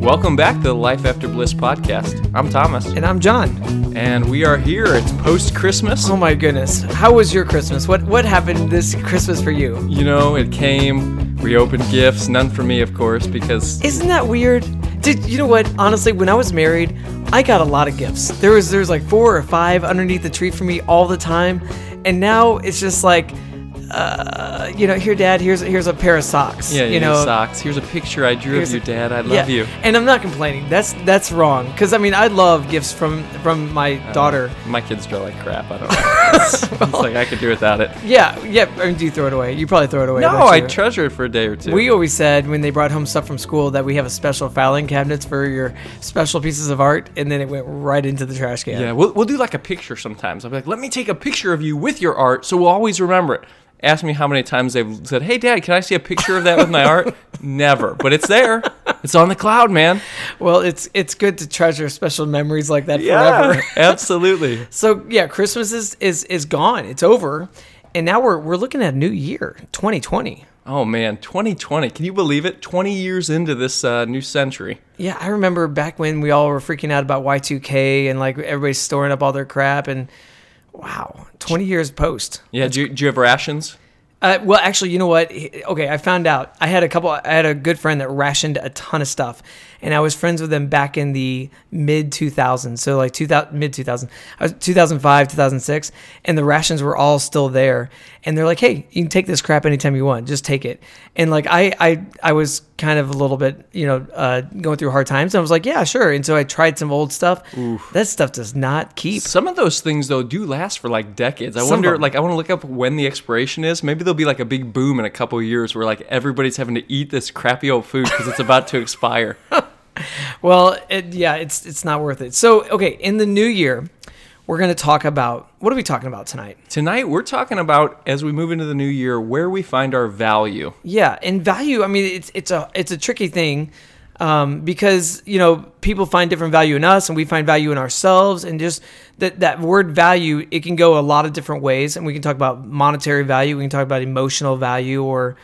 Welcome back to the Life After Bliss podcast. I'm Thomas, And I'm John. and we are here. It's post Christmas. Oh my goodness. How was your Christmas? What what happened this Christmas for you? You know, it came. We opened gifts. None for me, of course, because Isn't that weird? Did you know what? Honestly, when I was married, I got a lot of gifts. There was there was like four or five underneath the tree for me all the time. And now it's just like uh, you know, here, Dad. Here's here's a pair of socks. yeah, you know, socks. Here's a picture I drew of you, a- Dad. I love yeah. you. And I'm not complaining. That's that's wrong. Because I mean, I love gifts from from my Uh, daughter. My kids draw like crap. I don't know. It's, it's like I could do without it. Yeah, yeah. I mean, do you throw it away? You probably throw it away. No, I treasure it for a day or two. We always said when they brought home stuff from school that we have a special filing cabinets for your special pieces of art, and then it went right into the trash can. yeah, we'll, we'll do like a picture sometimes. I'll be like, let me take a picture of you with your art so we'll always remember it. Ask me how many times they've said, hey, Dad, can I see a picture of that with my art? Never. But it's there. It's on the cloud, man. Well, it's it's good to treasure special memories like that forever. absolutely. So yeah, Christmas is, is is gone. It's over, and now we're we're looking at a new year, 2020. Oh, man, 2020. Can you believe it? 20 years into this uh, new century. Yeah, I remember back when we all were freaking out about Y2K and like everybody's storing up all their crap, and wow, 20 years post. Yeah, do you, do you have rations? Uh, well, actually, you know what? Okay, I found out. I had a couple. I had a good friend that rationed a ton of stuff, and I was friends with them back in the mid 2000s. So like 2000, mid 2000, I was 2005, 2006, and the rations were all still there. And they're like, "Hey, you can take this crap anytime you want. Just take it." And like I, I, I was kind of a little bit, you know, uh, going through hard times. And I was like, "Yeah, sure." And so I tried some old stuff. That stuff does not keep. Some of those things, though, do last for like decades. I Some wonder, like, I want to look up when the expiration is. Maybe there'll be like a big boom in a couple of years where like everybody's having to eat this crappy old food because it's about to expire. Well, it, yeah, it's it's not worth it. So, okay, in the new year, we're going to talk about what are we talking about tonight? Tonight, we're talking about as we move into the new year where we find our value. Yeah, and value. I mean, it's it's a it's a tricky thing um, because you know people find different value in us, and we find value in ourselves, and just that that word value it can go a lot of different ways, and we can talk about monetary value, we can talk about emotional value, or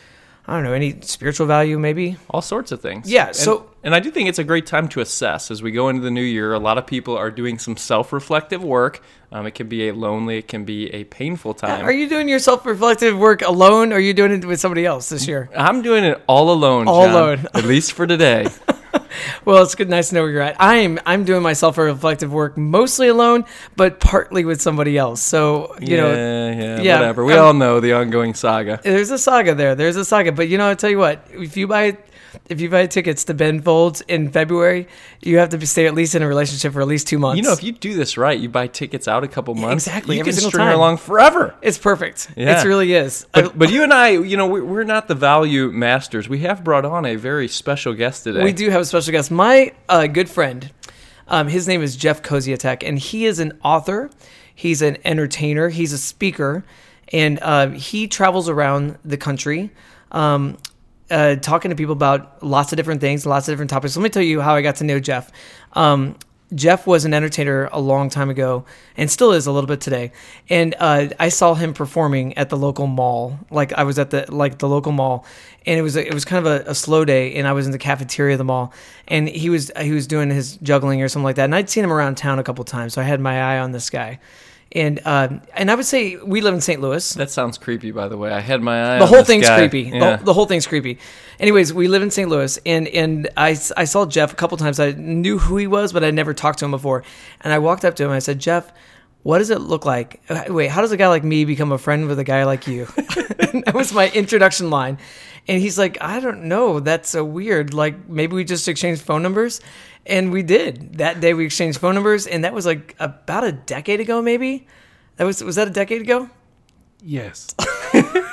I don't know any spiritual value maybe. all sorts of things. Yeah, so- and I do think it's a great time to assess as we go into the new year. A lot of people are doing some self-reflective work. Um, it can be a lonely, it can be a painful time. Are you doing your self-reflective work alone, or are you doing it with somebody else this year? I'm doing it all alone. All John, alone. at least for today. Well, it's good, nice to know where you're at. I'm I'm doing my self-reflective work mostly alone, but partly with somebody else. So you yeah, know, yeah, yeah, whatever. We um, all know the ongoing saga. there's a saga there. There's a saga, but you know, I'll tell you what. If you buy if you buy tickets to Ben Folds in February, you have to stay at least in a relationship for at least two months. You know, if you do this right, you buy tickets out a couple months. exactly, You every can single string time. along forever. it's perfect. Yeah. It really is. But, but you and I, you know, we're, we're not the value masters. We have brought on a very special guest today. We do have a special guest. My uh, good friend, um, his name is Jeff Koziatek, and he is an author. He's an entertainer. He's a speaker, and uh, he travels around the country. Um, uh, talking to people about lots of different things, lots of different topics. Let me tell you how I got to know Jeff. Um, Jeff was an entertainer a long time ago, and still is a little bit today. And uh, I saw him performing at the local mall. Like I was at the like the local mall, and it was a, it was kind of a, a slow day, and I was in the cafeteria of the mall, and he was he was doing his juggling or something like that. And I'd seen him around town a couple times, so I had my eye on this guy. And uh, and I would say we live in St. Louis. that sounds creepy, by the way. I had my eye. The whole thing's guy. creepy. Yeah. The, the whole thing's creepy. Anyways, we live in St. Louis, and and I, I saw Jeff a couple times. I knew who he was, but I never talked to him before. And I walked up to him. and I said, Jeff, what does it look like? Wait, how does a guy like me become a friend with a guy like you? that was my introduction line. And he's like, I don't know. That's so weird. Like maybe we just exchanged phone numbers, and we did. That day we exchanged phone numbers, and that was like about a decade ago, maybe. That was was that a decade ago? Yes.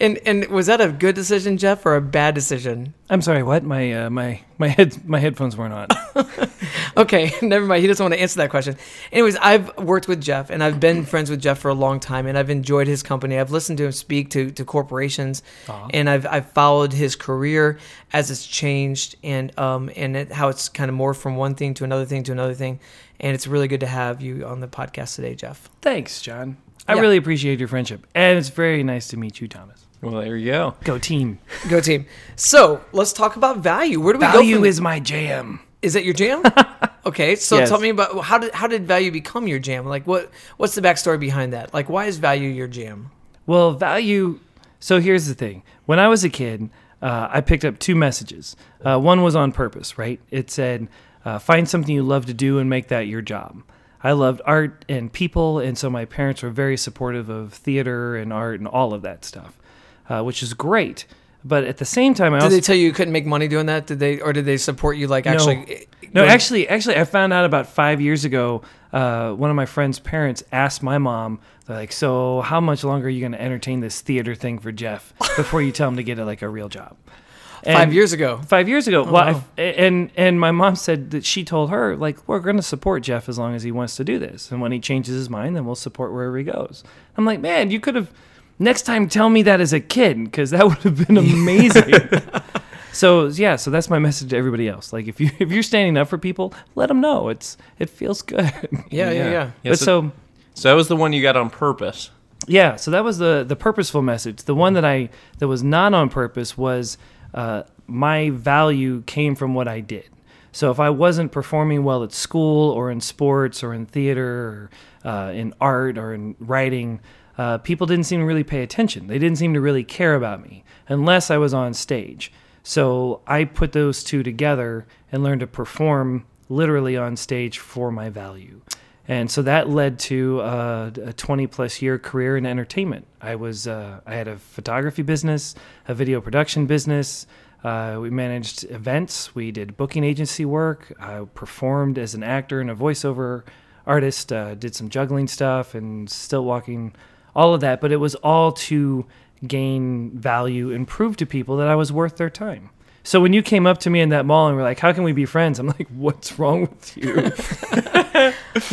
And and was that a good decision, Jeff, or a bad decision? I'm sorry. What? My uh, my my head my headphones weren't on. Okay, never mind. He doesn't want to answer that question. Anyways, I've worked with Jeff and I've been friends with Jeff for a long time and I've enjoyed his company. I've listened to him speak to, to corporations and I've, I've followed his career as it's changed and um and it, how it's kind of morphed from one thing to another thing to another thing. And it's really good to have you on the podcast today, Jeff. Thanks, John. I Yeah. really appreciate your friendship, and it's very nice to meet you, Thomas. Well, there you go. Go team. Go team. So let's talk about value. Where do we go? Value from- is my jam. Is that your jam? okay, so Yes. tell me about how did how did value become your jam? Like what what's the backstory behind that? Like why is value your jam? Well, value. So here's the thing. When I was a kid, uh, I picked up two messages. Uh, one was on purpose, right? It said, uh, "Find something you love to do and make that your job." I loved art and people, and so my parents were very supportive of theater and art and all of that stuff, uh, which is great. But at the same time, I Did also they tell you you couldn't make money doing that? Did they or did they support you like actually no, going- actually, actually, I found out about five years ago. Uh, one of my friend's parents asked my mom, they're like, "So, how much longer are you going to entertain this theater thing for Jeff before you tell him to get a, like a real job?" five years ago. Five years ago, well, wow. I- and and my mom said that she told her like we're going to support Jeff as long as he wants to do this, and when he changes his mind, then we'll support wherever he goes. I'm like, man, you could have next time tell me that as a kid because that would have been amazing. so yeah, so that's my message to everybody else. Like if you if you're standing up for people, let them know it's it feels good. Yeah, yeah, yeah. Yeah, but so- so So that was the one you got on purpose. yeah, so that was the the purposeful message. The one that I that was not on purpose was uh, my value came from what I did. So if I wasn't performing well at school or in sports or in theater or uh, in art or in writing, uh, people didn't seem to really pay attention. They didn't seem to really care about me unless I was on stage. So I put those two together and learned to perform literally on stage for my value. And so that led to uh, a 20 plus year career in entertainment. I was uh, I had a photography business, a video production business. Uh, we managed events. We did booking agency work. I performed as an actor and a voiceover artist. Uh, did some juggling stuff and still walking, all of that. But it was all to gain value and prove to people that I was worth their time. So when you came up to me in that mall and were like, "How can we be friends?" I'm like, "What's wrong with you?"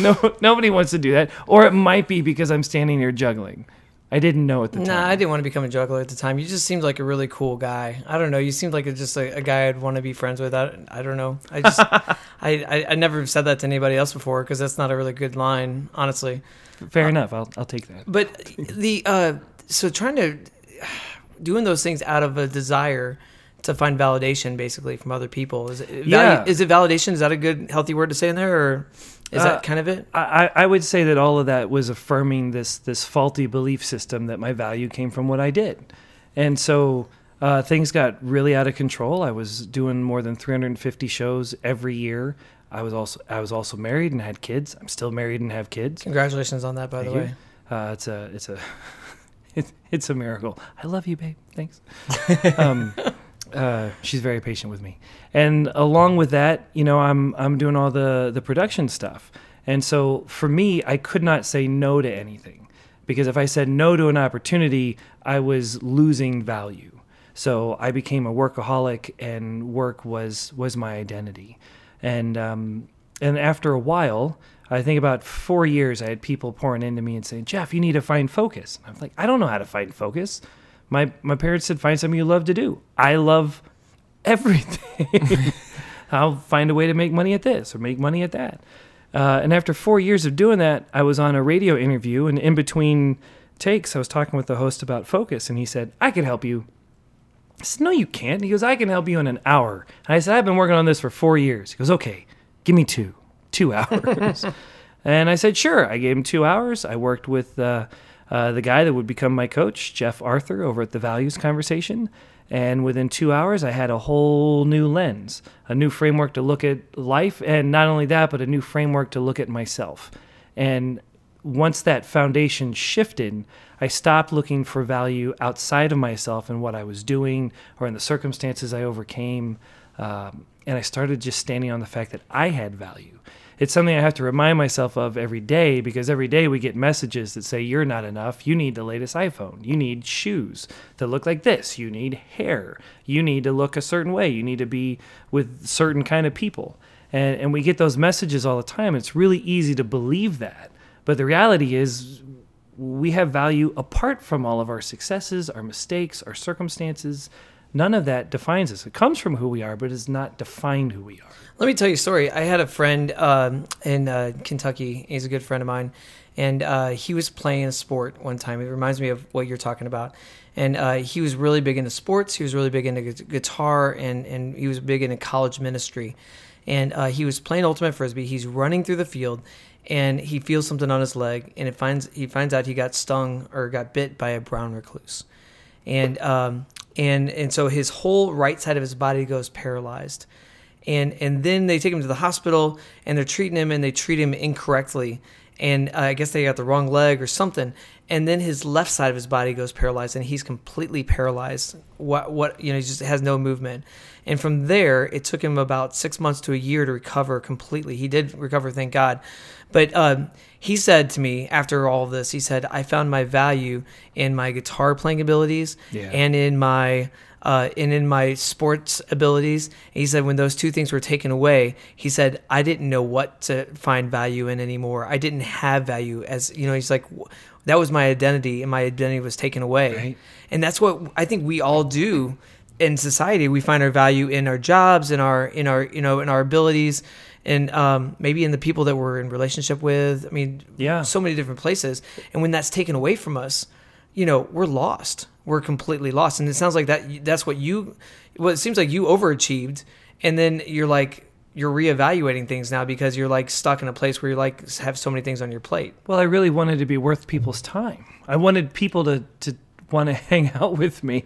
no, nobody wants to do that. Or it might be because I'm standing here juggling. I didn't know at the Nah, time. I didn't want to become a juggler at the time. You just seemed like a really cool guy. I don't know. You seemed like a, just a, a guy I'd want to be friends with. I, I don't know. I just I, I I never said that to anybody else before because that's not a really good line, honestly. Fair enough. I'll I'll take that. But the uh, so trying to doing those things out of a desire to find validation, basically from other people. Is it value, Yeah. Is it validation? Is that a good healthy word to say in there, or is Uh, that kind of it? I, I I would say that all of that was affirming this this faulty belief system that my value came from what I did, and so uh, things got really out of control. I was doing more than 350 shows every year. I was also I was also married and had kids. I'm still married and have kids. Congratulations on that, by Thank the you. way. Uh, it's a it's a it's, it's a miracle. I love you, babe. Thanks. um, uh, she's very patient with me, and along with that, you know, I'm I'm doing all the the production stuff, and so for me, I could not say no to anything because if I said no to an opportunity, I was losing value. So I became a workaholic, and work was was my identity, and um, and after a while, I think about four years, I had people pouring into me and saying, "Jeff, you need to find focus." I'm like, I don't know how to find focus. My my parents said, "Find something you love to do." I love everything. I'll find a way to make money at this or make money at that. Uh, and after four years of doing that, I was on a radio interview, and in between takes, I was talking with the host about focus, and he said, "I can help you." I said, "No, you can't." He goes, "I can help you in an hour." And I said, "I've been working on this for four years." He goes, "Okay, give me two, two hours." and I said, "Sure." I gave him two hours. I worked with uh, uh, the guy that would become my coach, Jeff Arthur, over at the Values Conversation. And within two hours, I had a whole new lens, a new framework to look at life, and not only that, but a new framework to look at myself. And once that foundation shifted, I stopped looking for value outside of myself and what I was doing or in the circumstances I overcame. Um, and I started just standing on the fact that I had value. It's something I have to remind myself of every day because every day we get messages that say, You're not enough. You need the latest iPhone. You need shoes that look like this. You need hair. You need to look a certain way. You need to be with certain kind of people. And, and we get those messages all the time. It's really easy to believe that. But the reality is, we have value apart from all of our successes, our mistakes, our circumstances. none of that defines us. It comes from who we are, but it's not defined who we are. Let me tell you a story. I had a friend um, in uh, Kentucky. He's a good friend of mine, and uh, he was playing a sport one time. It reminds me of what you're talking about. And uh, he was really big into sports. He was really big into gu- guitar, and and he was big into college ministry. And uh, he was playing ultimate frisbee. He's running through the field, and he feels something on his leg, and it finds he finds out he got stung or got bit by a brown recluse, and um, and and so his whole right side of his body goes paralyzed. And and then they take him to the hospital and they're treating him and they treat him incorrectly. And uh, I guess they got the wrong leg or something. And then his left side of his body goes paralyzed and he's completely paralyzed. What what you know he just has no movement. And from there it took him about six months to a year to recover completely. He did recover thank god but um, he said to me after all of this he said i found my value in my guitar playing abilities Yeah. and in my uh, and in my sports abilities. And he said when those two things were taken away, he said I didn't know what to find value in anymore. I didn't have value as you know. He's like that was my identity, and my identity was taken away. Right. And that's what I think we all do in society. We find our value in our jobs, in our in our you know in our abilities. And um, maybe in the people that we're in relationship with. I mean, Yeah. so many different places. And when that's taken away from us, you know, we're lost. We're completely lost. And it sounds like that that's what you well, it seems like you overachieved and then you're like you're reevaluating things now because you're like stuck in a place where you're like have so many things on your plate. Well, I really wanted to be worth people's time. I wanted people to, to want to hang out with me.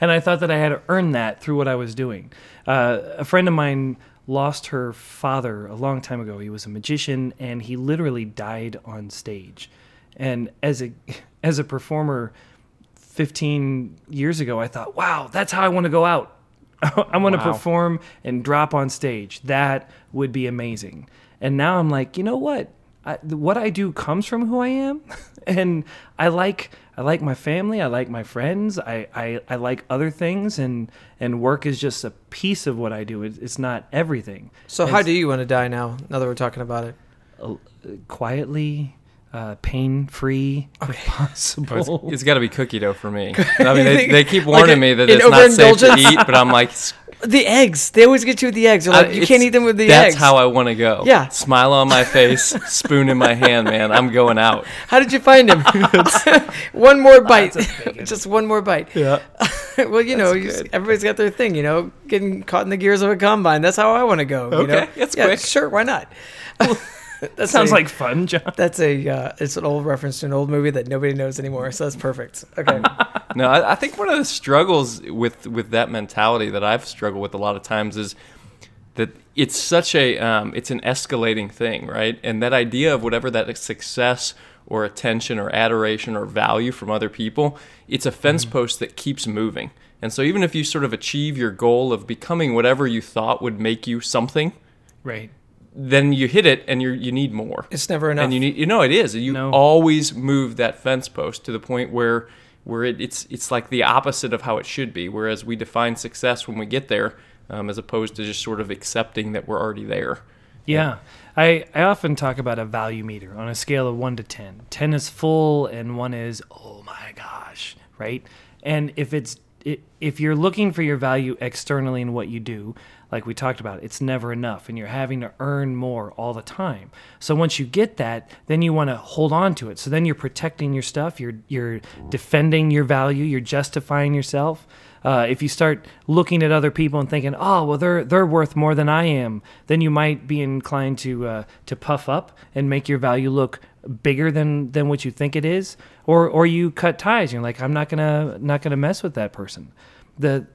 And I thought that I had to earn that through what I was doing. Uh, a friend of mine lost her father a long time ago. He was a magician and he literally died on stage. And as a as a performer 15 years ago, I thought, wow, that's how I want to go out. I want to Wow. perform and drop on stage. That would be amazing. And now I'm like, you know what? I, what I do comes from who I am, and I like I like my family. I like my friends. I, I, I like other things, and and work is just a piece of what I do. It, it's not everything. So how do you want to die now? Now that we're talking about it, Uh, quietly, uh, pain free, if Oh, it's, possible. it's got to be cookie dough for me. I mean, they, they keep Like warning a- me that it's not safe to eat, but I'm like, s- the eggs. They always get you with the eggs. They're I- you can't eat them with the that's eggs. how I want to go. Yeah. Smile on my face, spoon in my hand, man. I'm going out. How did you find him? one more bite. Just one more bite. Yeah. well, you know, you just- everybody's got their thing, you know, getting caught in the gears of a combine. That's how I want to go. you Okay, know? that's yeah, quick. Sure, why not? that Sounds like fun, John. that's a uh, it's an old reference to an old movie that nobody knows anymore. So that's perfect. Okay. No, I, I think one of the struggles with with that mentality that I've struggled with a lot of times is that it's such a um, it's an escalating thing, right? And that idea of whatever that success or attention or adoration or value from other people, it's a fence post that keeps moving. And so even if you sort of achieve your goal of becoming whatever you thought would make you something, Right. Then you hit it and you you need more. It's never enough. And you need you know it is. You No. always move that fence post to the point where where it, it's it's like the opposite of how it should be. Whereas we define success when we get there, um, as opposed to just sort of accepting that we're already there. Yeah. I, I often talk about a value meter on a scale of 1 to 10. 10 is full and 1 is oh my gosh, right? And if it's if you're looking for your value externally in what you do, like we talked about, it's never enough and you're having to earn more all the time. So once you get that, then you want to hold on to it. So then you're protecting your stuff, you're you're defending your value, you're justifying yourself. Uh, if you start looking at other people and thinking, "Oh, well, they're they're worth more than I am," then you might be inclined to uh, to puff up and make your value look bigger than than what you think it is, or or you cut ties. You're like, "I'm not gonna not gonna mess with that person." The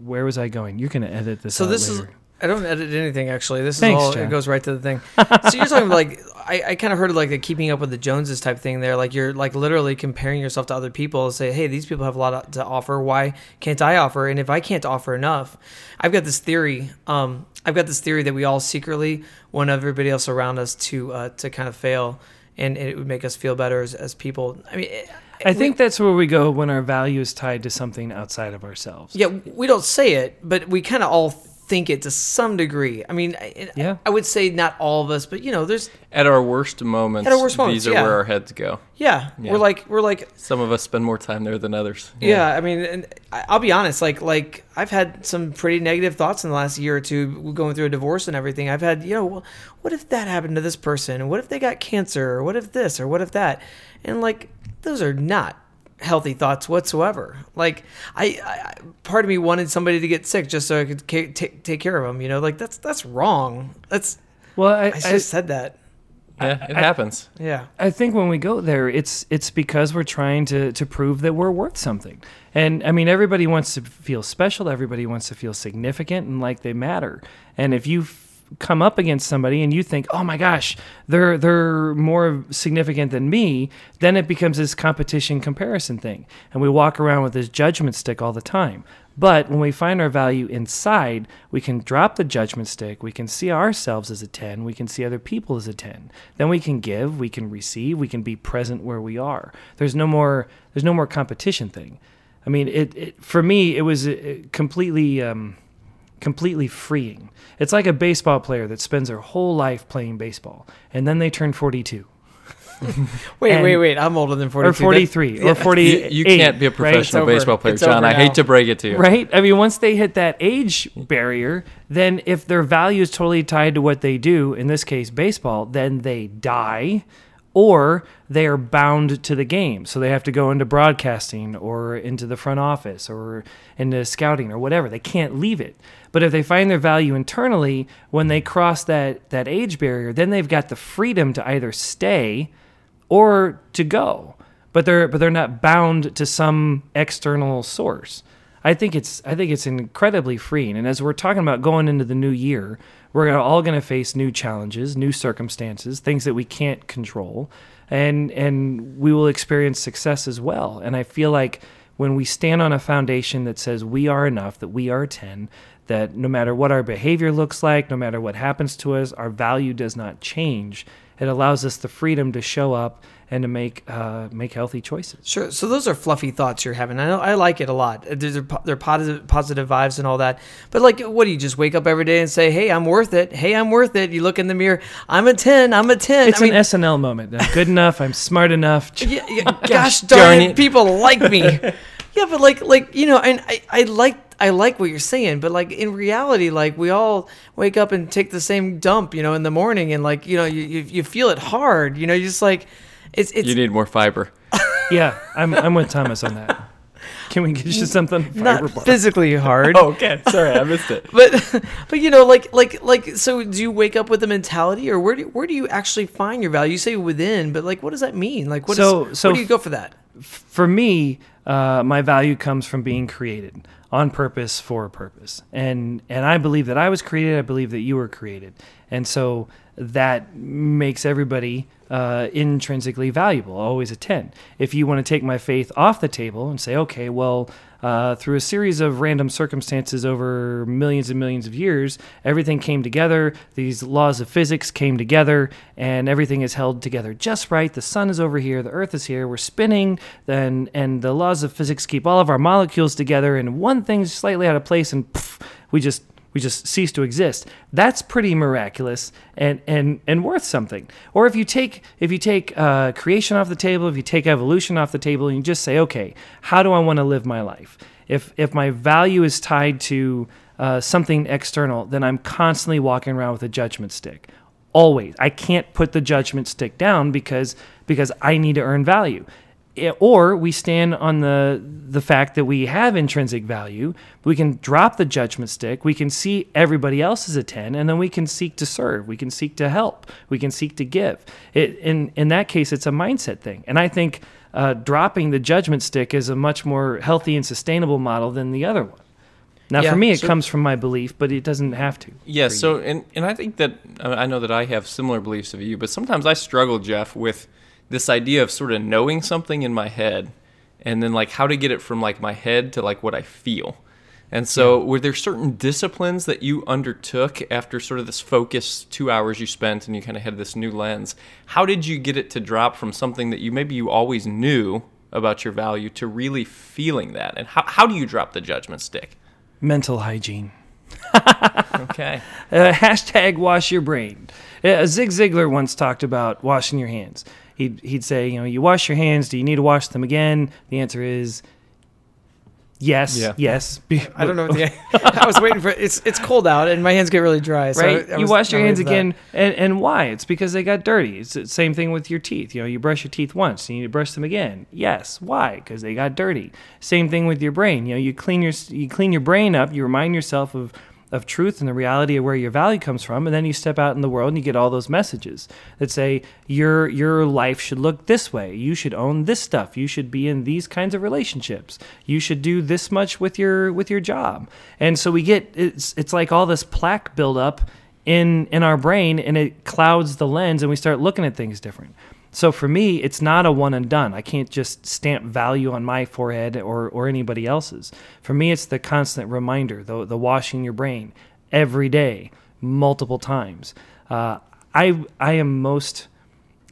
where was I going? You're gonna edit this. So this later. is I don't edit anything actually. This is all John. it goes right to the thing. so you're talking like I, I kind of heard like the keeping up with the Joneses type thing there. Like you're like literally comparing yourself to other people and say, hey, these people have a lot to offer. Why can't I offer? And if I can't offer enough, I've got this theory. Um, I've got this theory that we all secretly want everybody else around us to uh, to kind of fail, and it would make us feel better as, as people. I mean. It, I think that's where we go when our value is tied to something outside of ourselves. Yeah, we don't say it, but we kind of all think it to some degree. I mean, I, Yeah. I would say not all of us, but you know, there's At our worst moments, At our worst moments, these are yeah. where our heads go. yeah, Yeah. we're like we're like Some of us spend more time there than others. yeah. I mean, and I- I'll be honest, like like I've had some pretty negative thoughts in the last year or two going through a divorce and everything. I've had you know, well, what if that happened to this person? What if they got cancer? Or what if this? Or what if that? And like those are not healthy thoughts whatsoever. Like I, I I- part of me wanted somebody to get sick just so I could ca- take take care of them. You know, like that's that's wrong. That's Well, I, I I, just said that. Yeah, it happens. Yeah. I think when we go there, it's it's because we're trying to to prove that we're worth something. And I mean, everybody wants to feel special. Everybody wants to feel significant and like they matter. And if you f- come up against somebody and you think, "Oh my gosh, they're they're more significant than me," then it becomes this competition comparison thing, and we walk around with this judgment stick all the time. But when we find our value inside, we can drop the judgment stick. We can see ourselves as a 10. We can see other people as a 10. Then we can give, we can receive, we can be present where we are. There's no more there's no more competition thing. I mean, it, it for me it was uh, completely um, completely freeing. It's like a baseball player that spends their whole life playing baseball and then they turn 42 Wait, And- wait, wait. I'm older than 42. or 43 Yeah. or 48. You, you can't be a professional over. baseball player, It's John. I hate to break it to you. Right? I mean, once they hit that age barrier, then if their value is totally tied to what they do, in this case, baseball, then they die or they are bound to the game. So they have to go into broadcasting or into the front office or into scouting or whatever. They can't leave it. But if they find their value internally, when they cross that, that age barrier, then they've got the freedom to either stay or to go. But they're but they're not bound to some external source. I think it's I think it's incredibly freeing. And as we're talking about going into the new year, we're all going to face new challenges, new circumstances, things that we can't control, and and we will experience success as well. And I feel like when we stand on a foundation that says we are enough, that we are 10, that no matter what our behavior looks like, no matter what happens to us, our value does not change. It allows us the freedom to show up and to make uh, make healthy choices. Sure. So those are fluffy thoughts you're having. I know I like it a lot. They're, they're positive, positive vibes and all that. But like, what do you just wake up every day and say, "Hey, I'm worth it. Hey, I'm worth it." You look in the mirror. I'm a ten. I'm a ten. It's I mean, an SNL moment. I'm good enough. I'm smart enough. yeah, yeah, gosh darn it, people like me. yeah, but like, like you know, and I, I like, I like what you're saying, but like in reality, like we all wake up and take the same dump, you know, in the morning, and like you know, you you, you feel it hard, you know, you're just like, it's it's You need more fiber. Yeah, I'm I'm with Thomas on that. Can we get you something? not bar? physically hard. Oh, okay. Sorry, I missed it. but but you know like like like so do you wake up with a mentality or where do where do you actually find your value you say within but like what does that mean like what is- So- so where do you go for that for me, uh, my value comes from being created on purpose for a purpose, and and I believe that I was created. I believe that you were created, and so that makes everybody uh, intrinsically valuable. Always a ten. If you want to take my faith off the table and say, okay, well. Uh, through a series of random circumstances over millions and millions of years, everything came together. These laws of physics came together, and everything is held together just right. The sun is over here, the earth is here, we're spinning, then and the laws of physics keep all of our molecules together, and one thing's slightly out of place, and pff, we just we just cease to exist. That's pretty miraculous and and and worth something. Or if you take if you take uh, creation off the table, if you take evolution off the table, and you just say, okay, how do I want to live my life? If if my value is tied to uh, something external, then I'm constantly walking around with a judgment stick. Always, I can't put the judgment stick down because because I need to earn value or we stand on the the fact that we have intrinsic value we can drop the judgment stick we can see everybody else as a 10 and then we can seek to serve we can seek to help we can seek to give. It, in in that case it's a mindset thing. And i think uh, dropping the judgment stick is a much more healthy and sustainable model than the other one. Now Yeah, for me it so- comes from my belief but it doesn't have to Yeah. So, and and I think that I I know that I have similar beliefs of you, but sometimes I struggle, Jeff, with this idea of sort of knowing something in my head, and then like how to get it from like my head to like what I feel. And so, were there certain disciplines that you undertook after sort of this focus two hours you spent, and you kind of had this new lens? How did you get it to drop from something that you maybe you always knew about your value to really feeling that? And how how do you drop the judgment stick? mental hygiene Okay. Uh, hashtag wash your brain. Uh, Zig Ziglar once talked about washing your hands. He'd, he'd say, you know, you wash your hands. Do you need to wash them again? The answer is yes, Yeah. yes. I don't know. What the, I was waiting for it's. It's cold out and my hands get really dry. So right? I- I you was wash your hands ready for that. again, and, and why? It's because they got dirty. It's the same thing with your teeth. You know, you brush your teeth once, you need to brush them again. Yes, why? Because they got dirty. Same thing with your brain. You know, you clean your you clean your brain up. You remind yourself of of truth and the reality of where your value comes from, and then you step out in the world and you get all those messages that say your your life should look this way. You should own this stuff. You should be in these kinds of relationships. You should do this much with your with your job. And so we get it's it's like all this plaque buildup in in our brain and it clouds the lens and we start looking at things different. So for me, it's not a one and done. I can't just stamp value on my forehead or, or anybody else's. For me, it's the constant reminder, the, the washing your brain every day, multiple times. Uh, I, I am most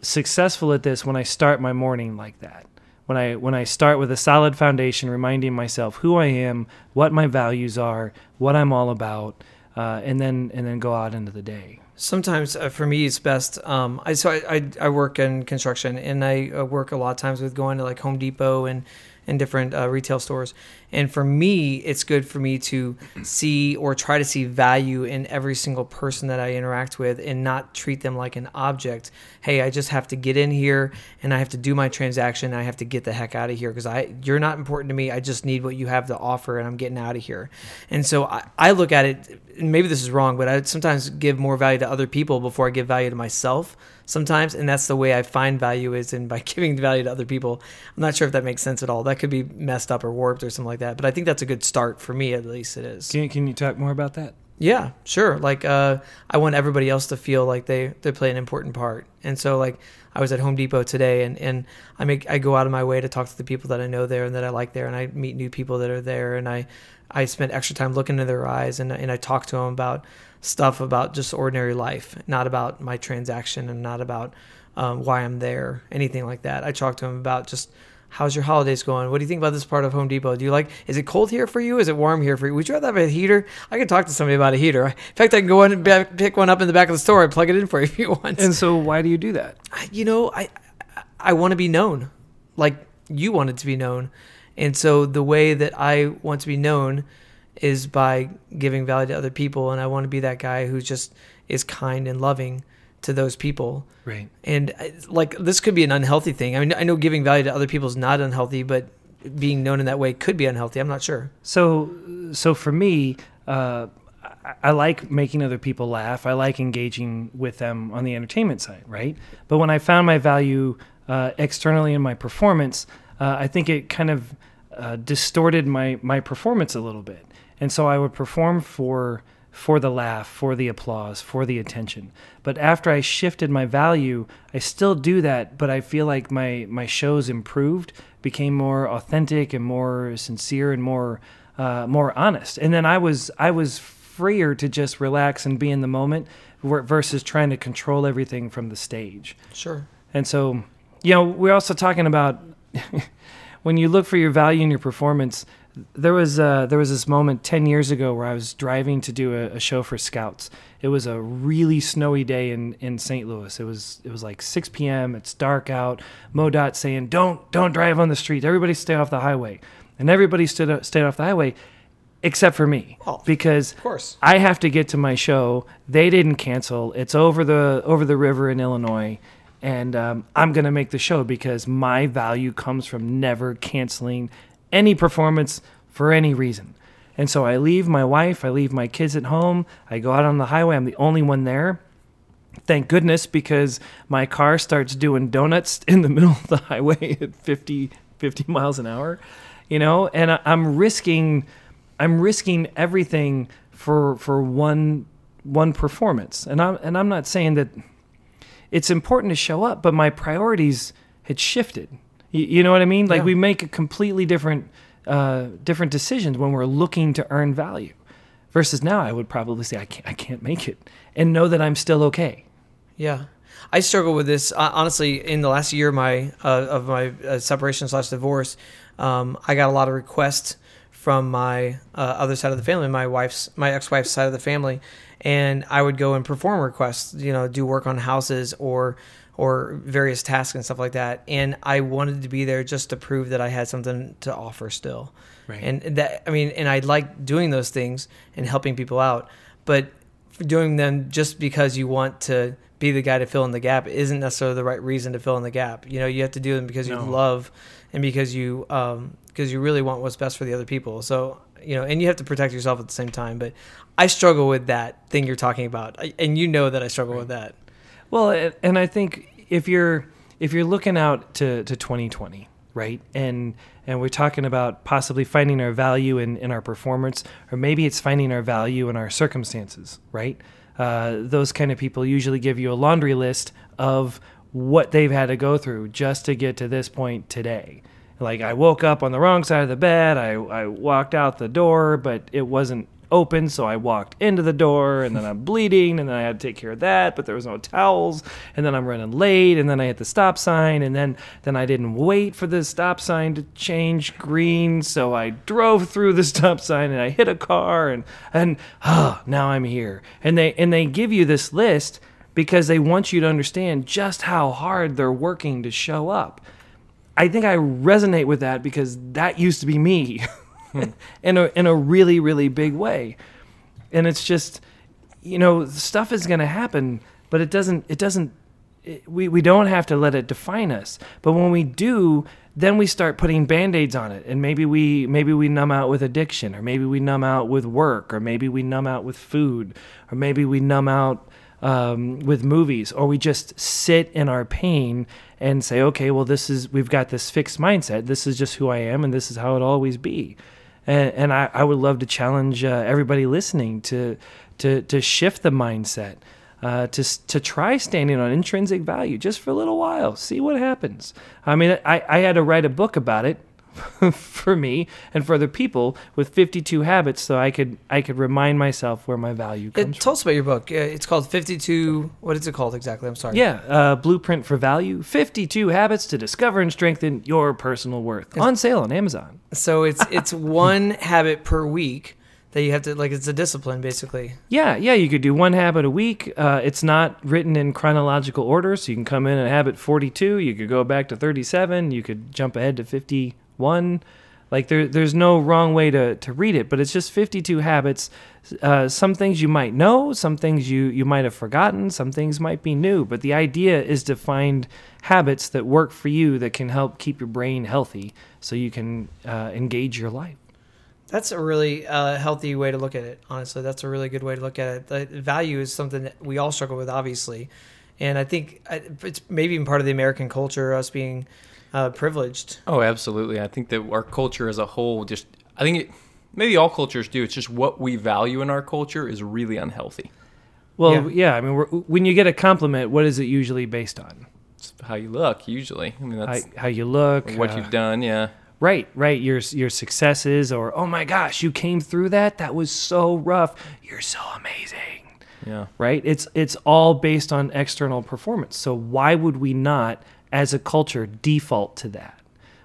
successful at this when I start my morning like that. When I when I start with a solid foundation, reminding myself who I am, what my values are, what I'm all about, uh, and then and then go out into the day. Sometimes uh, for me, it's best. Um, I so I, I I work in construction, and I uh, work a lot of times with going to like Home Depot and and different uh, retail stores. And for me, it's good for me to see or try to see value in every single person that I interact with, and not treat them like an object. Hey, I just have to get in here, and I have to do my transaction. I have to get the heck out of here because I you're not important to me. I just need what you have to offer, and I'm getting out of here. And so I, I look at it. And maybe this is wrong, but I sometimes give more value to other people before I give value to myself. Sometimes, and that's the way I find value is in by giving value to other people. I'm not sure if that makes sense at all. That could be messed up or warped or something like that. But I think that's a good start for me, at least. It is. Can, can you talk more about that? Yeah, sure. Like uh, I want everybody else to feel like they they play an important part. And so like I was at Home Depot today, and and I make I go out of my way to talk to the people that I know there and that I like there, and I meet new people that are there, and I I spend extra time looking into their eyes, and and I talk to them about stuff about just ordinary life, not about my transaction, and not about um, why I'm there, anything like that. I talk to them about just how's your holidays going? What do you think about this part of Home Depot? Do you like? Is it cold here for you? Is it warm here for you? Would you rather have a heater? I can talk to somebody about a heater. In fact, I can go in and back, pick one up in the back of the store and plug it in for you if you want. And so, why do you do that? I- you know, I I, I want to be known, like you wanted to be known, and so the way that I want to be known is by giving value to other people, and I want to be that guy who just is kind and loving to those people. Right. And like this could be an unhealthy thing. I mean, I know giving value to other people is not unhealthy, but being known in that way could be unhealthy. I'm not sure. So, so for me, uh, I, I like making other people laugh. I like engaging with them on the entertainment side, right? But when I found my value uh, externally in my performance, uh, I think it kind of uh, distorted my my performance a little bit. And so I would perform for for the laugh, for the applause, for the attention. But after I shifted my value, I still do that, but I feel like my my shows improved, became more authentic and more sincere and more uh, more honest. And then I was I was freer to just relax and be in the moment versus trying to control everything from the stage. Sure. And so, you know, we're also talking about when you look for your value in your performance. There was uh, there was this moment ten years ago where I was driving to do a, a show for Scouts. It was a really snowy day in, in St. Louis. It was it was like 6 p.m. It's dark out. MoDOT saying don't don't drive on the street. Everybody stay off the highway, and everybody stood stayed off the highway, except for me Oh, because Of course. I have to get to my show. They didn't cancel. It's over the over the river in Illinois, and um, I'm gonna make the show because my value comes from never canceling any performance for any reason. And so I leave my wife, I leave my kids at home. I go out on the highway. I'm the only one there. Thank goodness because my car starts doing donuts in the middle of the highway at 50 50 miles an hour, you know, and I, I'm risking I'm risking everything for for one one performance. And I'm and I'm not saying that it's important to show up, but my priorities had shifted. You, you know what I mean? Like Yeah. we make a completely different uh, different decisions when we're looking to earn value. Versus now, I would probably say I can't I can't make it, and know that I'm still okay. Yeah, I struggle with this uh, honestly. In the last year of my uh, of my uh, separation slash divorce, um, I got a lot of requests from my uh, other side of the family, my wife's, my ex-wife's side of the family, and I would go and perform requests, you know, do work on houses or or various tasks and stuff like that. And I wanted to be there just to prove that I had something to offer still. Right. And that I mean, and I like doing those things and helping people out, but doing them just because you want to be the guy to fill in the gap isn't necessarily the right reason to fill in the gap. You know, you have to do them because you love and because you um because you really want what's best for the other people. So, you know, and you have to protect yourself at the same time, but I struggle with that thing you're talking about. I- And you know that I struggle with that. Well, and I think if you're if you're looking out to, to 2020, right, and and we're talking about possibly finding our value in, in our performance, or maybe it's finding our value in our circumstances, right? Uh, those kind of people usually give you a laundry list of what they've had to go through just to get to this point today. Like I woke up on the wrong side of the bed. I, I walked out the door, but it wasn't open, so I walked into the door, and then I'm bleeding, and then I had to take care of that, but there was no towels, and then I'm running late, and then I hit the stop sign, and then then I didn't wait for the stop sign to change green, so I drove through the stop sign, and I hit a car, and and oh, now I'm here, and they and they give you this list because they want you to understand just how hard they're working to show up. I think I resonate with that because that used to be me in a in a really really big way. And it's just you know, stuff is going to happen, but it doesn't it doesn't it, we we don't have to let it define us. But when we do, then we start putting band-aids on it and maybe we maybe we numb out with addiction or maybe we numb out with work or maybe we numb out with food or maybe we numb out um, with movies, or we just sit in our pain and say, okay, well, this is we've got this fixed mindset. This is just who I am, and this is how it'll always be. And, and I, I would love to challenge uh, everybody listening to to to shift the mindset, uh, to to try standing on intrinsic value just for a little while, see what happens. I mean, I, I had to write a book about it for me and for other people with 52 habits so I could I could remind myself where my value comes from. tell us about your book. It's called 52. What is it called exactly? I'm sorry. Yeah, uh, Blueprint for Value 52 Habits to Discover and Strengthen Your Personal Worth. On sale on Amazon. So it's it's one habit per week that you have to like. It's a discipline basically. Yeah, yeah, you could do one habit a week. Uh, it's not written in chronological order, so you can come in at habit 42, you could go back to 37, you could jump ahead to 51. Like there, there's no wrong way to, to read it, but it's just 52 habits. Uh, some things you might know, some things you, you might have forgotten, some things might be new. But the idea is to find habits that work for you that can help keep your brain healthy so you can uh, engage your life. That's a really uh, healthy way to look at it. Honestly, that's a really good way to look at it. The value is something that we all struggle with, obviously, and I think it's maybe even part of the American culture, us being uh, privileged. Oh, absolutely. I think that our culture as a whole just I think it maybe all cultures do. It's just what we value in our culture is really unhealthy. Well, Yeah. yeah, I mean, we're, when you get a compliment, what is it usually based on? It's how you look usually. I mean How, that's how you look, what uh, you've done, yeah. Right, right. Your your successes, or oh my gosh, you came through that. That was so rough. You're so amazing. Yeah. Right. It's it's all based on external performance. So why would we not, as a culture, default to that?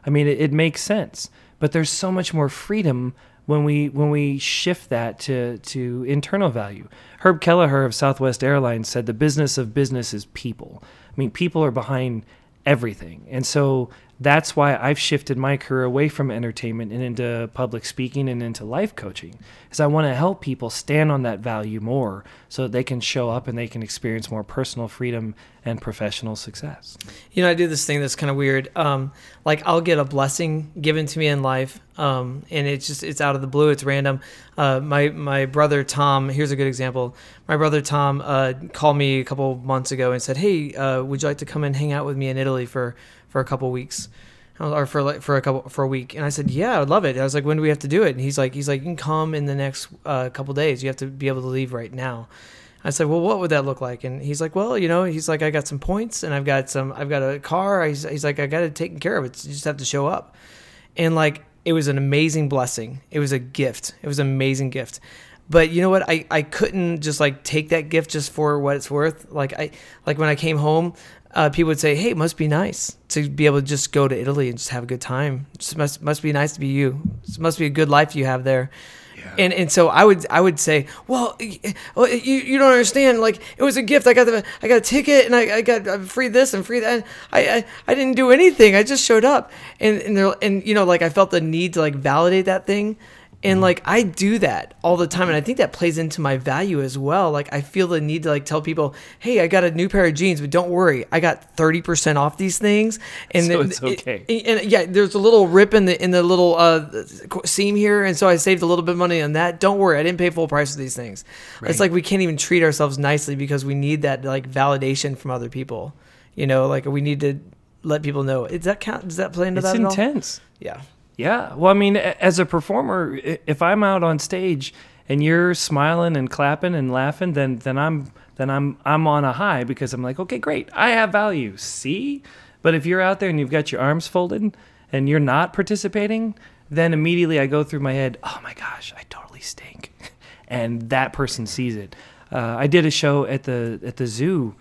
I mean, it, it makes sense. But there's so much more freedom when we when we shift that to to internal value. Herb Kelleher of Southwest Airlines said the business of business is people. I mean, people are behind everything. And so that's why I've shifted my career away from entertainment and into public speaking and into life coaching. Is I want to help people stand on that value more so that they can show up and they can experience more personal freedom and professional success. You know, I do this thing that's kind of weird. Um, like I'll get a blessing given to me in life, um, and it's just it's out of the blue. It's random. Uh, my my brother Tom. Here's a good example. My brother Tom uh, called me a couple months ago and said, "Hey, uh, would you like to come and hang out with me in Italy for for a couple weeks?" Or for like for a couple for a week, and I said, "Yeah, I'd love it." I was like, "When do we have to do it?" And he's like, "He's like, you can come in the next uh, couple days. You have to be able to leave right now." I said, "Well, what would that look like?" And he's like, "Well, you know, he's like, I got some points, and I've got some, I've got a car. He's, he's like, I got it taken care of. It's you just have to show up." And like, it was an amazing blessing. It was a gift. It was an amazing gift. But you know what? I, I couldn't just like take that gift just for what it's worth. Like I like when I came home, uh, people would say, "Hey, it must be nice to be able to just go to Italy and just have a good time. It just must must be nice to be you. It must be a good life you have there." And and so I would I would say, well, you, you don't understand. Like it was a gift. I got the I got a ticket and I, I got uh, free this and free that. I, I I didn't do anything. I just showed up. And and they're, and you know like I felt the need to like validate that thing. And like I do that all the time, and I think that plays into my value as well. Like I feel the need to like tell people, "Hey, I got a new pair of jeans, but don't worry, I got thirty percent off these things." And So it- it's it- okay. and yeah, there's a little rip in the in the little uh, seam here, and so I saved a little bit of money on that. Don't worry, I didn't pay full price for these things. It's like we can't even treat ourselves nicely because we need that like validation from other people. You know, like we need to let people know. Does that count? Does that play into It's that at all? intense. Yeah. Yeah. Well, I mean, as a performer, if I'm out on stage and you're smiling and clapping and laughing, then then I'm then I'm I'm on a high because I'm like, okay, great, I have value. See. But if you're out there and you've got your arms folded and you're not participating, then immediately I go through my head, oh my gosh, I totally stink, and that person sees it. Uh, I did a show at the at the zoo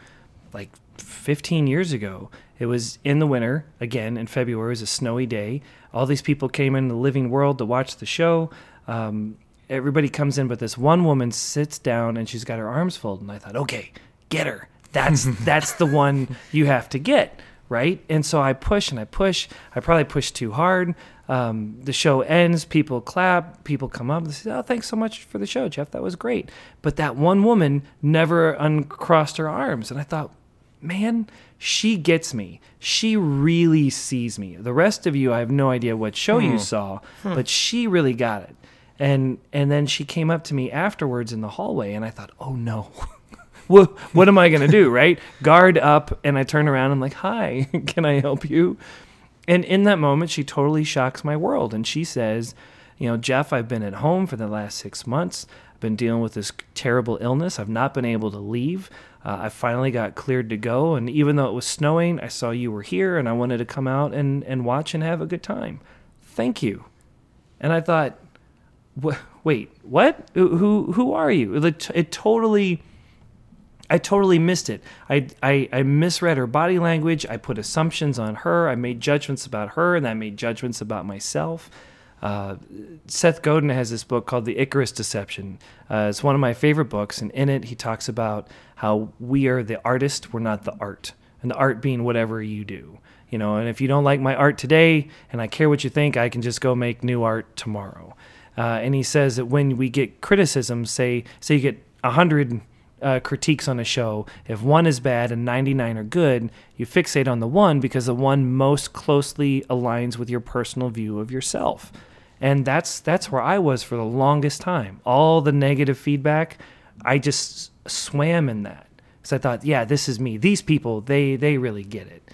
like 15 years ago. It was in the winter, again in February. It was a snowy day. All these people came in the living world to watch the show. Um, everybody comes in, but this one woman sits down and she's got her arms folded. And I thought, okay, get her. That's that's the one you have to get, right? And so I push and I push. I probably push too hard. Um, the show ends. People clap. People come up. They say, "Oh, thanks so much for the show, Jeff. That was great." But that one woman never uncrossed her arms, and I thought, man, she gets me. She really sees me. The rest of you, I have no idea what show you hmm. saw, hmm. but she really got it. And and then she came up to me afterwards in the hallway, and I thought, oh no. what, what am I going to do, right? Guard up, and I turn around. And I'm like, hi, can I help you? And in that moment, she totally shocks my world. And she says, You know, Jeff, I've been at home for the last six months. I've been dealing with this terrible illness. I've not been able to leave. Uh, I finally got cleared to go. And even though it was snowing, I saw you were here and I wanted to come out and, and watch and have a good time. Thank you. And I thought, wait, what? Who, who, are you? It totally. I totally missed it. I, I, I misread her body language. I put assumptions on her. I made judgments about her, and I made judgments about myself. Uh, Seth Godin has this book called The Icarus Deception. Uh, it's one of my favorite books, and in it, he talks about how we are the artist, we're not the art, and the art being whatever you do. You know, and if you don't like my art today, and I care what you think, I can just go make new art tomorrow. Uh, and he says that when we get criticism, say say you get a hundred uh, critiques on a show, if one is bad and 99 are good, you fixate on the one because the one most closely aligns with your personal view of yourself. And that's that's where I was for the longest time. All the negative feedback, I just swam in that. Because I thought, yeah, this is me. These people, they they really get it.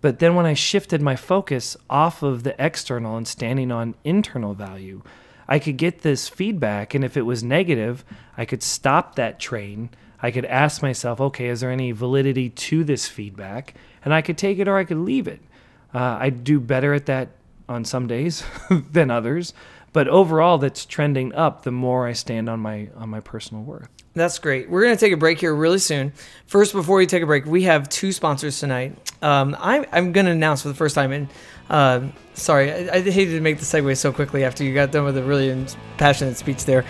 But then when I shifted my focus off of the external and standing on internal value, I could get this feedback. And if it was negative, I could stop that train. I could ask myself, okay, is there any validity to this feedback? And I could take it or I could leave it. Uh, I do better at that on some days than others. But overall, that's trending up the more I stand on my on my personal worth. That's great. We're going to take a break here really soon. First, before we take a break, we have two sponsors tonight. Um, I'm, I'm going to announce for the first time, and uh, sorry, I, I hated to make the segue so quickly after you got done with a really passionate speech there.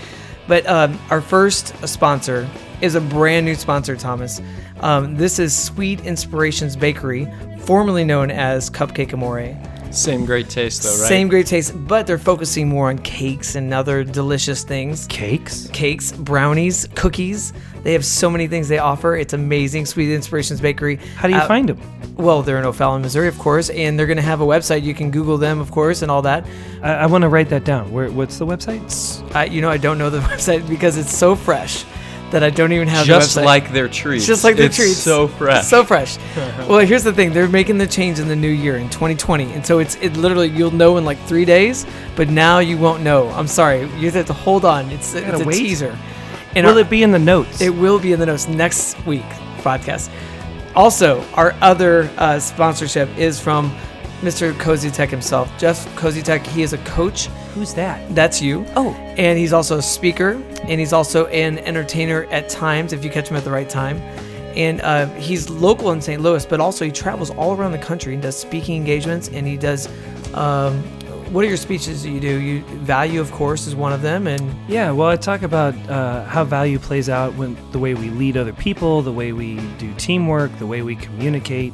But um, our first sponsor is a brand new sponsor, Thomas. Um, this is Sweet Inspirations Bakery, formerly known as Cupcake Amore. Same great taste, though, right? Same great taste, but they're focusing more on cakes and other delicious things Cakes? cakes, brownies, cookies. They have so many things they offer. It's amazing. Sweet Inspirations Bakery. How do you Uh, find them? Well, they're in O'Fallon, Missouri, of course, and they're going to have a website. You can Google them, of course, and all that. I, I want to write that down. Where? What's the website? I, you know, I don't know the website because it's so fresh that I don't even have Just the like their treats. just like their It's treats. so fresh. So fresh. well, here's the thing: they're making the change in the new year in 2020, and so it's it literally you'll know in like three days, but now you won't know. I'm sorry, you have to hold on. It's it's a wait? teaser. And Will our- it be in the notes? It will be in the notes next week podcast. Also, our other uh, sponsorship is from Mr. Koziatek himself, Jeff Koziatek. He is a coach. Who's that? That's you. Oh, And he's also a speaker, and he's also an entertainer at times if you catch him at the right time. and uh, he's local in St. Louis, but also he travels all around the country and does speaking engagements, and he does. Um, what are your speeches that you do? You value, of course, is one of them, and Yeah, well, I talk about uh, how value plays out when the way we lead other people, the way we do teamwork, the way we communicate,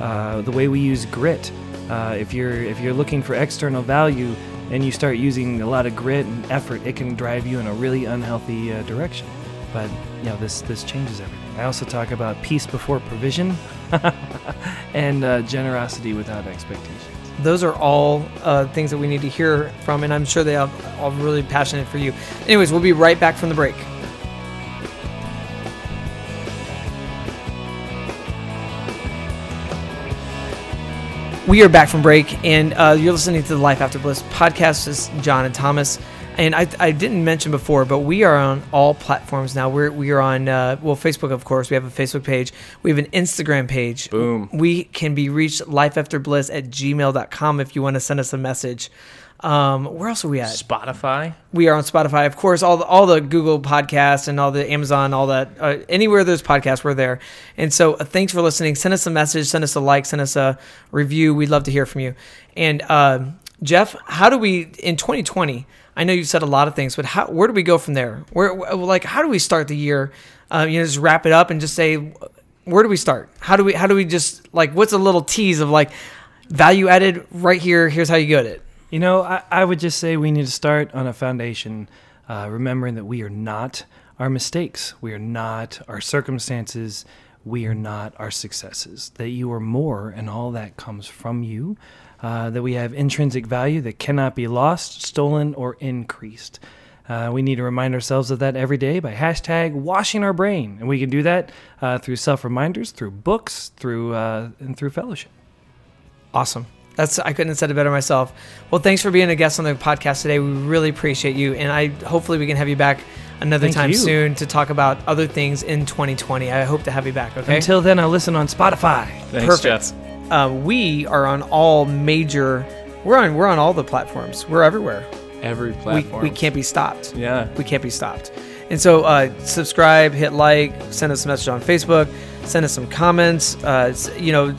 uh, the way we use grit. Uh, if you're if you're looking for external value and you start using a lot of grit and effort, it can drive you in a really unhealthy uh, direction. But you know, this this changes everything. I also talk about peace before provision and uh, generosity without expectations. those are all uh, things that we need to hear from, and I'm sure they are all really passionate for you. Anyways, we'll be right back from the break. We are back from break, and uh, you're listening to the Life After Bliss podcast. This is John and Thomas. And I, I didn't mention before, but we are on all platforms now. We're we are on uh, well Facebook, of course. We have a Facebook page. We have an Instagram page. Boom. We can be reached lifeafterbliss at gmail.com if you want to send us a message. Um, where else are we at? Spotify. We are on Spotify, of course. All the, all the Google podcasts and all the Amazon, all that. Uh, anywhere there's podcasts, we're there. And so, uh, thanks for listening. Send us a message, send us a like, send us a review. We'd love to hear from you. And um Jeff, how do we in 2020? I know you've said a lot of things, but how? Where do we go from there? Where, like, how do we start the year? Uh, you know, just wrap it up and just say, where do we start? How do we? How do we just like? What's a little tease of like value added right here? Here's how you get it. You know, I, I would just say we need to start on a foundation, uh, remembering that we are not our mistakes, we are not our circumstances, we are not our successes. That you are more, and all that comes from you. Uh, that we have intrinsic value that cannot be lost, stolen, or increased. Uh, we need to remind ourselves of that every day by hashtag washing our brain, and we can do that uh, through self reminders, through books, through uh, and through fellowship. Awesome. That's I couldn't have said it better myself. Well, thanks for being a guest on the podcast today. We really appreciate you, and I hopefully we can have you back another Thank time you. soon to talk about other things in 2020. I hope to have you back. Okay. Until then, I listen on Spotify. Thanks, Perfect. Jeff. uh, we are on all major. We're on. We're on all the platforms. We're everywhere. Every We, platform. we can't be stopped. Yeah. We can't be stopped. And so, uh, subscribe, hit like, send us a message on Facebook, send us some comments. Uh, you know,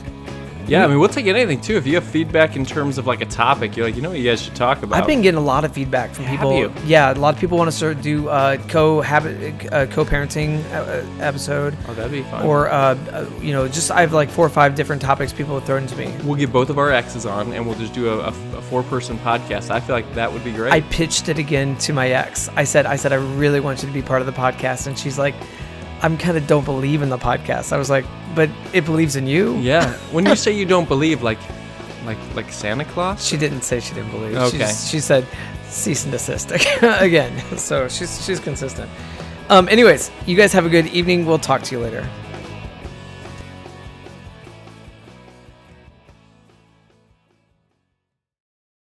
Yeah, I mean, we'll take anything too. If you have feedback in terms of like a topic, you're like, you know what you guys should talk about. I've been getting a lot of feedback from Have people. you? Yeah, a lot of people want to start do uh, co-habit, uh, co-parenting uh, episode, Oh, that'd be fun. or uh, uh, you know, just I have like four or five different topics people have thrown to me. we'll get both of our exes on, and we'll just do a, a, a four-person podcast. I feel like that would be great. I pitched it again to my ex. I said, I said, I really want you to be part of the podcast, and she's like, I'm kind of don't believe in the podcast. I was like, but it believes in you. yeah. When you say you don't believe, like, like, like Santa Claus. She didn't say she didn't believe. She, Okay. just- she said cease and desist again. So she's she's consistent. Um. Anyways, you guys have a good evening. We'll talk to you later.